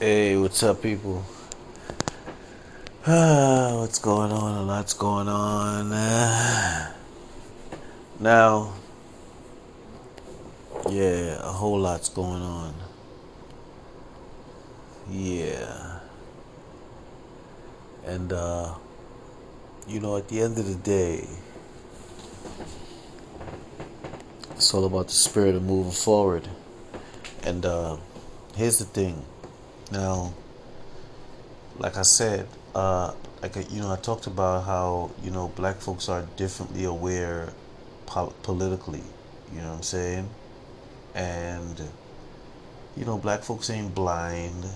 Hey, what's up, people? Ah, what's going on? A lot's going on. Uh, now, yeah, a whole lot's going on. Yeah. And, uh, you know, at the end of the day, it's all about the spirit of moving forward. And, uh, here's the thing now, like I said, uh, like you know, I talked about how you know black folks are differently aware po- politically. You know what I'm saying? And you know, black folks ain't blind,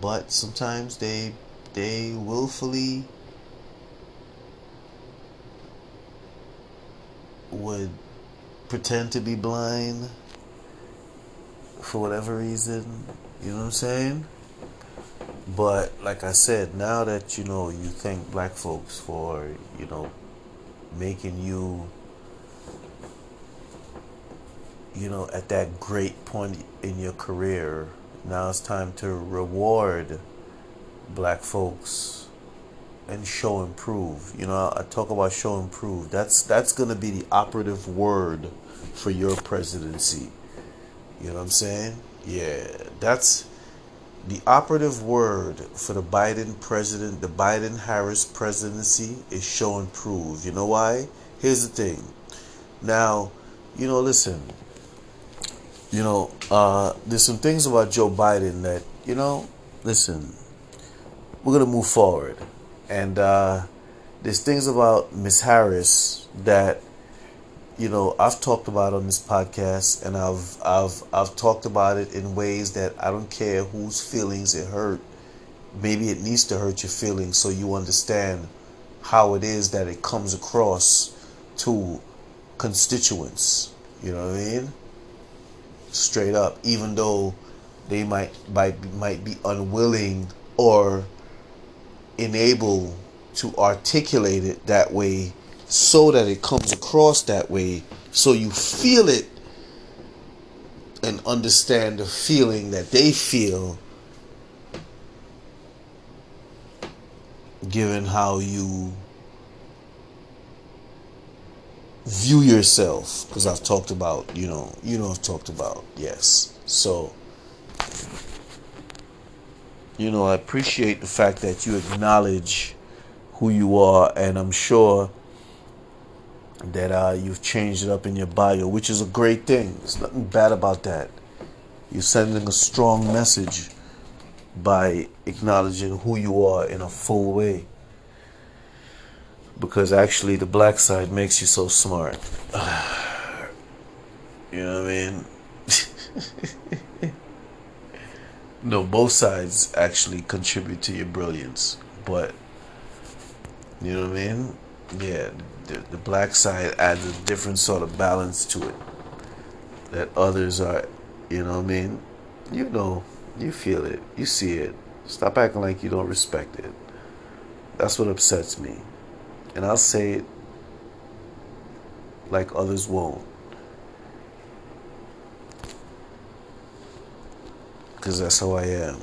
but sometimes they they willfully would pretend to be blind for whatever reason. You know what I'm saying? But like I said, now that you know you thank black folks for, you know, making you you know, at that great point in your career, now it's time to reward black folks and show and prove. You know, I talk about show and prove. That's that's going to be the operative word for your presidency. You know what I'm saying? Yeah, that's the operative word for the Biden president, the Biden Harris presidency is show and prove. You know why? Here's the thing. Now, you know, listen. You know, uh, there's some things about Joe Biden that, you know, listen, we're going to move forward. And uh, there's things about Miss Harris that you know I've talked about on this podcast, and I've I've I've talked about it in ways that I don't care whose feelings it hurt. Maybe it needs to hurt your feelings so you understand how it is that it comes across to constituents. You know what I mean? Straight up, even though they might might might be unwilling or unable to articulate it that way so that it comes across that way. So you feel it and understand the feeling that they feel given how you view yourself. Because I've talked about you know you know I've talked about yes. So you know I appreciate the fact that you acknowledge who you are and I'm sure that uh, you've changed it up in your bio, which is a great thing. There's nothing bad about that. You're sending a strong message by acknowledging who you are in a full way. Because actually, the black side makes you so smart. you know what I mean? no, both sides actually contribute to your brilliance. But, you know what I mean? Yeah, the, the black side adds a different sort of balance to it that others are, you know I mean? You know, you feel it, you see it. Stop acting like you don't respect it. That's what upsets me. And I'll say it like others won't. Because that's how I am.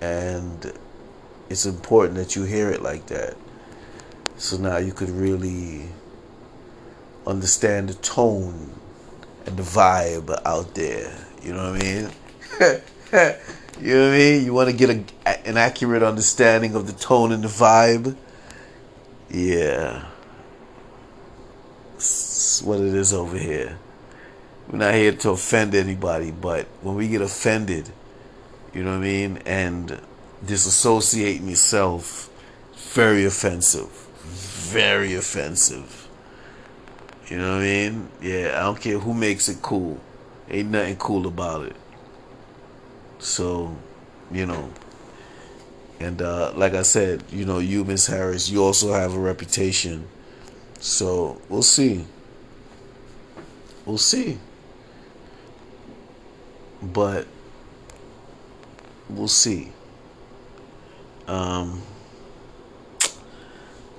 And it's important that you hear it like that. So now you could really understand the tone and the vibe out there. You know what I mean? you know what I mean? You want to get a, an accurate understanding of the tone and the vibe? Yeah. That's what it is over here. We're not here to offend anybody, but when we get offended, you know what I mean, and disassociate myself, very offensive very offensive. You know what I mean? Yeah, I don't care who makes it cool. Ain't nothing cool about it. So, you know. And uh, like I said, you know, you, Miss Harris, you also have a reputation. So we'll see. We'll see. But we'll see. Um,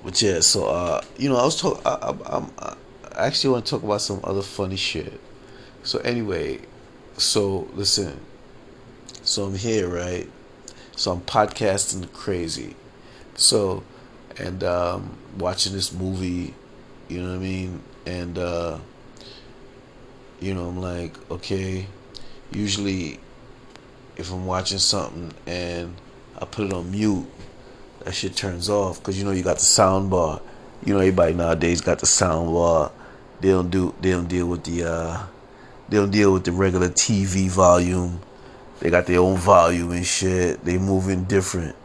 but yeah, so uh, you know, I was talking. I, I, I actually want to talk about some other funny shit. So anyway, so listen. So I'm here, right? So I'm podcasting crazy. So, and um, watching this movie, you know what I mean? And, uh, you know, I'm like, okay, usually if I'm watching something and I put it on mute, that shit turns off because you know you got the sound bar. You know everybody nowadays got the sound bar. They don't do they don't deal with the uh they don't deal with the regular TV volume. They got their own volume and shit. They moving different.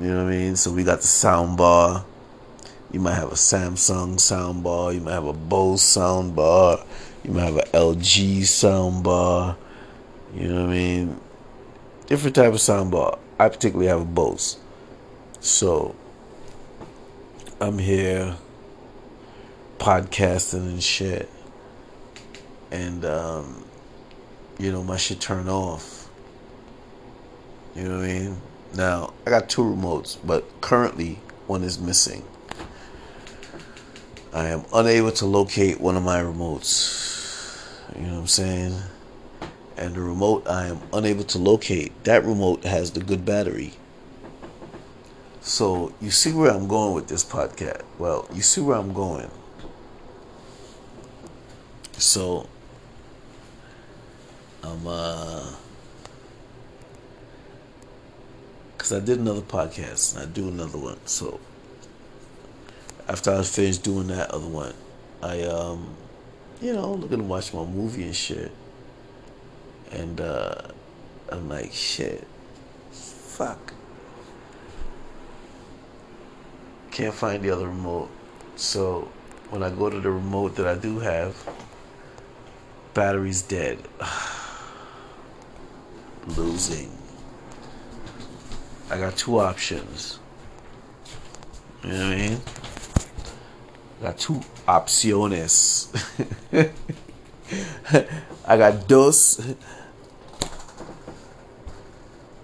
You know what I mean? So we got the sound bar. You might have a Samsung sound bar. You might have a Bose sound bar. You might have an LG sound bar. You know what I mean? Different type of sound bar. I particularly have a Bose. So I'm here podcasting and shit. And um, you know, my shit turned off. You know what I mean? Now, I got two remotes, but currently one is missing. I am unable to locate one of my remotes. You know what I'm saying? And the remote I am unable to locate. That remote has the good battery. So you see where I'm going with this podcast. Well, you see where I'm going. So I'm uh because I did another podcast and I do another one. So after I finished doing that other one, I um you know looking to watch my movie and shit, and uh I'm like shit, fuck. Can't find the other remote. So when I go to the remote that I do have, battery's dead. Losing. I got two options. You know what I mean? I got two opciones. I got dos.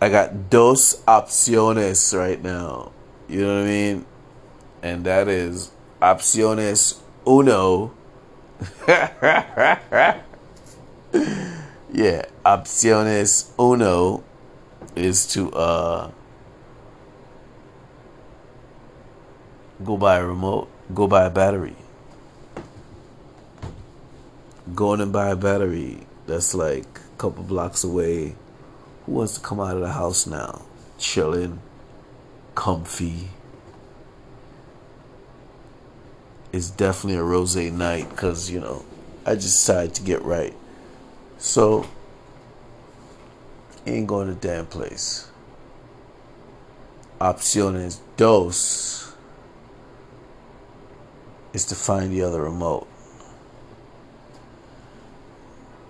I got dos opciones right now. You know what I mean? And that is opciones uno. yeah, opciones uno is to uh go buy a remote, go buy a battery. Going and buy a battery that's like a couple blocks away. Who wants to come out of the house now? Chilling, comfy it's definitely a rose night because you know I just decided to get right. So ain't going to damn place. Opciones dos is to find the other remote.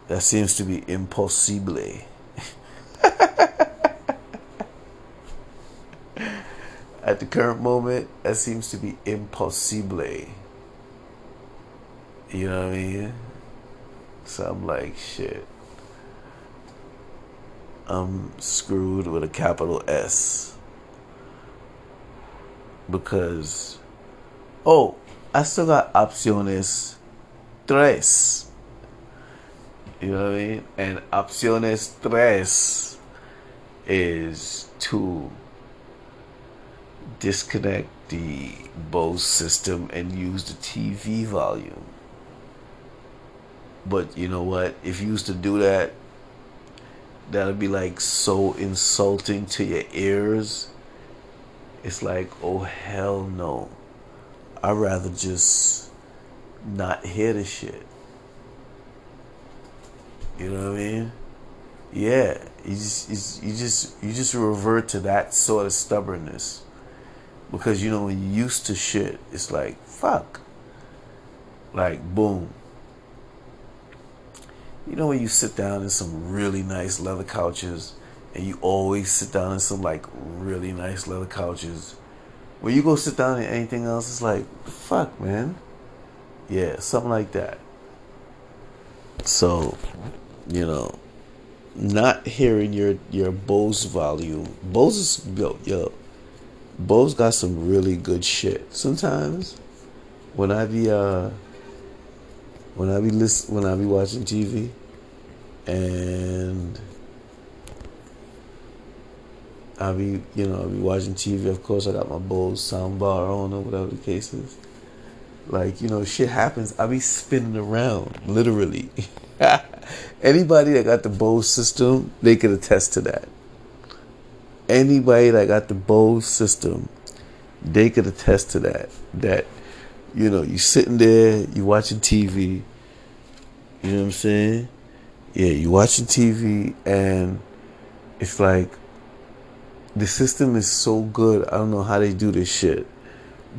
That seems to be impossible. At the current moment, that seems to be impossible. You know what I mean? So I'm like, shit. I'm screwed with a capital S. Because, oh, I still got opciones tres. You know what I mean? And opciones tres is to disconnect the Bose system and use the TV volume. But you know what? If you used to do that, that'd be like so insulting to your ears. It's like, oh hell no. I'd rather just not hear the shit. You know what I mean? Yeah, you just you just you just revert to that sort of stubbornness because you know when you used to shit, it's like fuck. Like boom, you know when you sit down in some really nice leather couches, and you always sit down in some like really nice leather couches. When you go sit down in anything else, it's like, fuck, man. Yeah, something like that. So, you know, not hearing your your Bose volume. Bose is yo yo. Bose got some really good shit. Sometimes, when I be uh when I be listen, when I be watching TV, and I be, you know, I be watching TV. Of course, I got my Bose soundbar on or whatever the case is. Like, you know, shit happens. I be spinning around, literally. Anybody that got the Bose system, they could attest to that. Anybody that got the Bose system, they could attest to that. That, you know, you sitting there, you watching TV, you know what I'm saying? Yeah, you watching TV and it's like the system is so good. I don't know how they do this shit.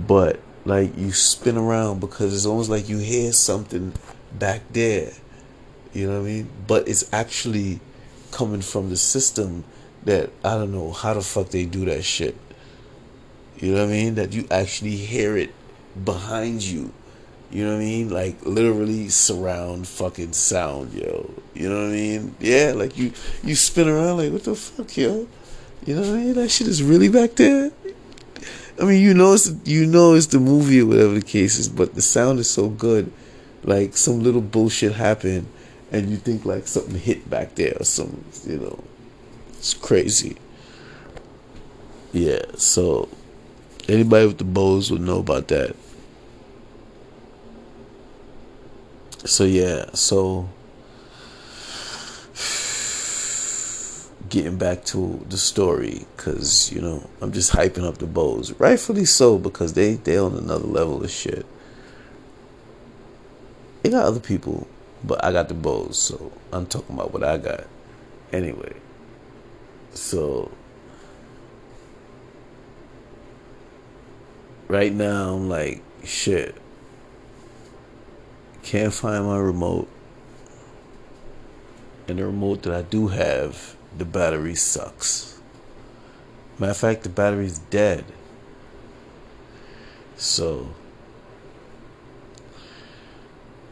But like you spin around because it's almost like you hear something back there. You know what I mean? But it's actually coming from the system that I don't know how the fuck they do that shit. You know what I mean? That you actually hear it behind you. You know what I mean? Like literally surround fucking sound, yo. You know what I mean? Yeah, like you you spin around like what the fuck, yo. You know what I mean? That shit is really back there. I mean, you know, it's you know it's the movie or whatever the case is, but the sound is so good. Like some little bullshit happened, and you think like something hit back there or some, you know, it's crazy. Yeah, so anybody with the Bose would know about that. So yeah, so getting back to the story because you know i'm just hyping up the Bose, rightfully so because they they on another level of shit. They got other people but i got the Bose, so i'm talking about what i got. Anyway so right now i'm like shit can't find my remote and the remote that i do have the battery sucks. Matter of fact, the battery's dead. So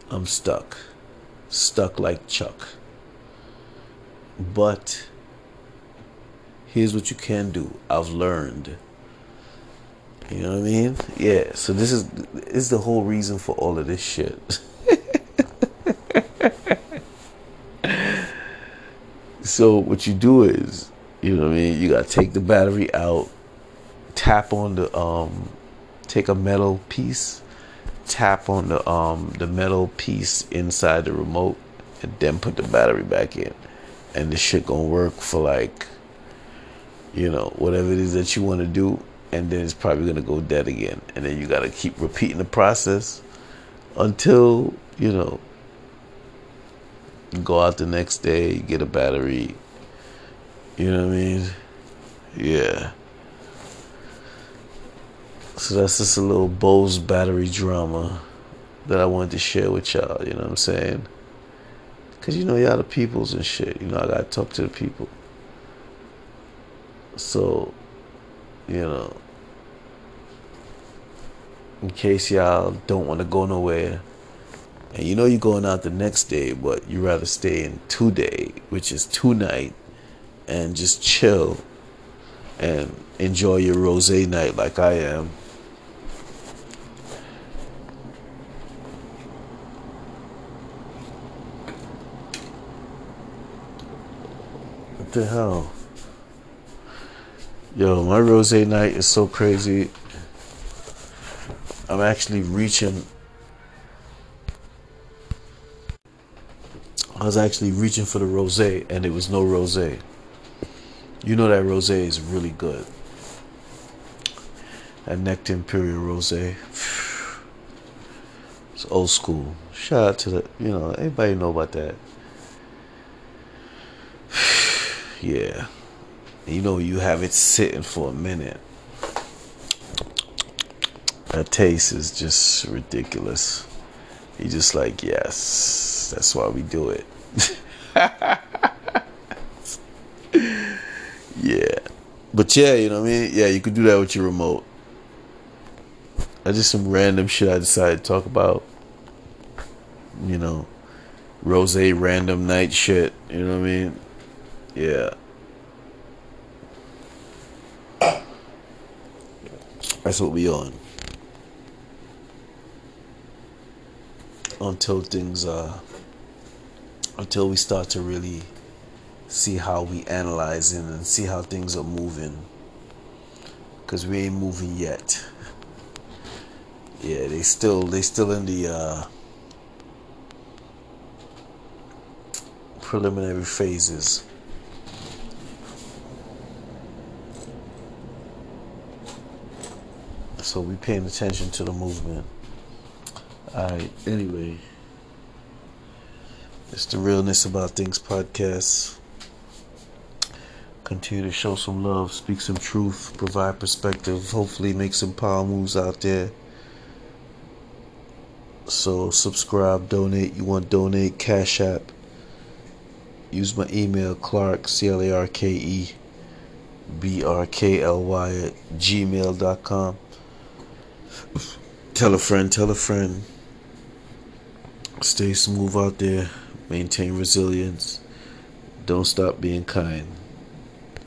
I'm stuck. Stuck like Chuck. But here's what you can do. I've learned. You know what I mean? Yeah. So this is this is the whole reason for all of this shit. So what you do is, you know what I mean, you gotta take the battery out, tap on the um take a metal piece, tap on the um the metal piece inside the remote and then put the battery back in. And the shit gonna work for like you know, whatever it is that you wanna do, and then it's probably gonna go dead again. And then you gotta keep repeating the process until, you know, go out the next day, get a battery. You know what I mean? Yeah. So that's just a little Bose battery drama that I wanted to share with y'all. You know what I'm saying? Cause you know y'all the peoples and shit. You know I gotta talk to the people. So, you know, in case y'all don't want to go nowhere and you know you're going out the next day, but you rather stay in two day, which is two night, and just chill and enjoy your rose night like I am. What the hell? Yo, my rose night is so crazy. I'm actually reaching I was actually reaching for the rose and it was no rose. You know that rose is really good. That Nectar Imperial rose. It's old school. Shout out to the, you know, everybody know about that. yeah. You know, you have it sitting for a minute. That taste is just ridiculous. You just like, yes, that's why we do it. yeah. But yeah, you know what I mean? Yeah, you could do that with your remote. That's just some random shit I decided to talk about. You know, rose random night shit. You know what I mean? Yeah. That's what we on. Until things uh until we start to really see how we analyzing and see how things are moving. Cause we ain't moving yet. Yeah, they still they still in the uh, preliminary phases. So we paying attention to the movement. Alright, anyway. It's the Realness About Things podcast. Continue to show some love, speak some truth, provide perspective, hopefully make some power moves out there. So subscribe, donate. You want donate, Cash App. Use my email, Clark, C L A R K E B R K L Y at gmail.com. Tell a friend, tell a friend. Stay smooth out there. Maintain resilience. Don't stop being kind.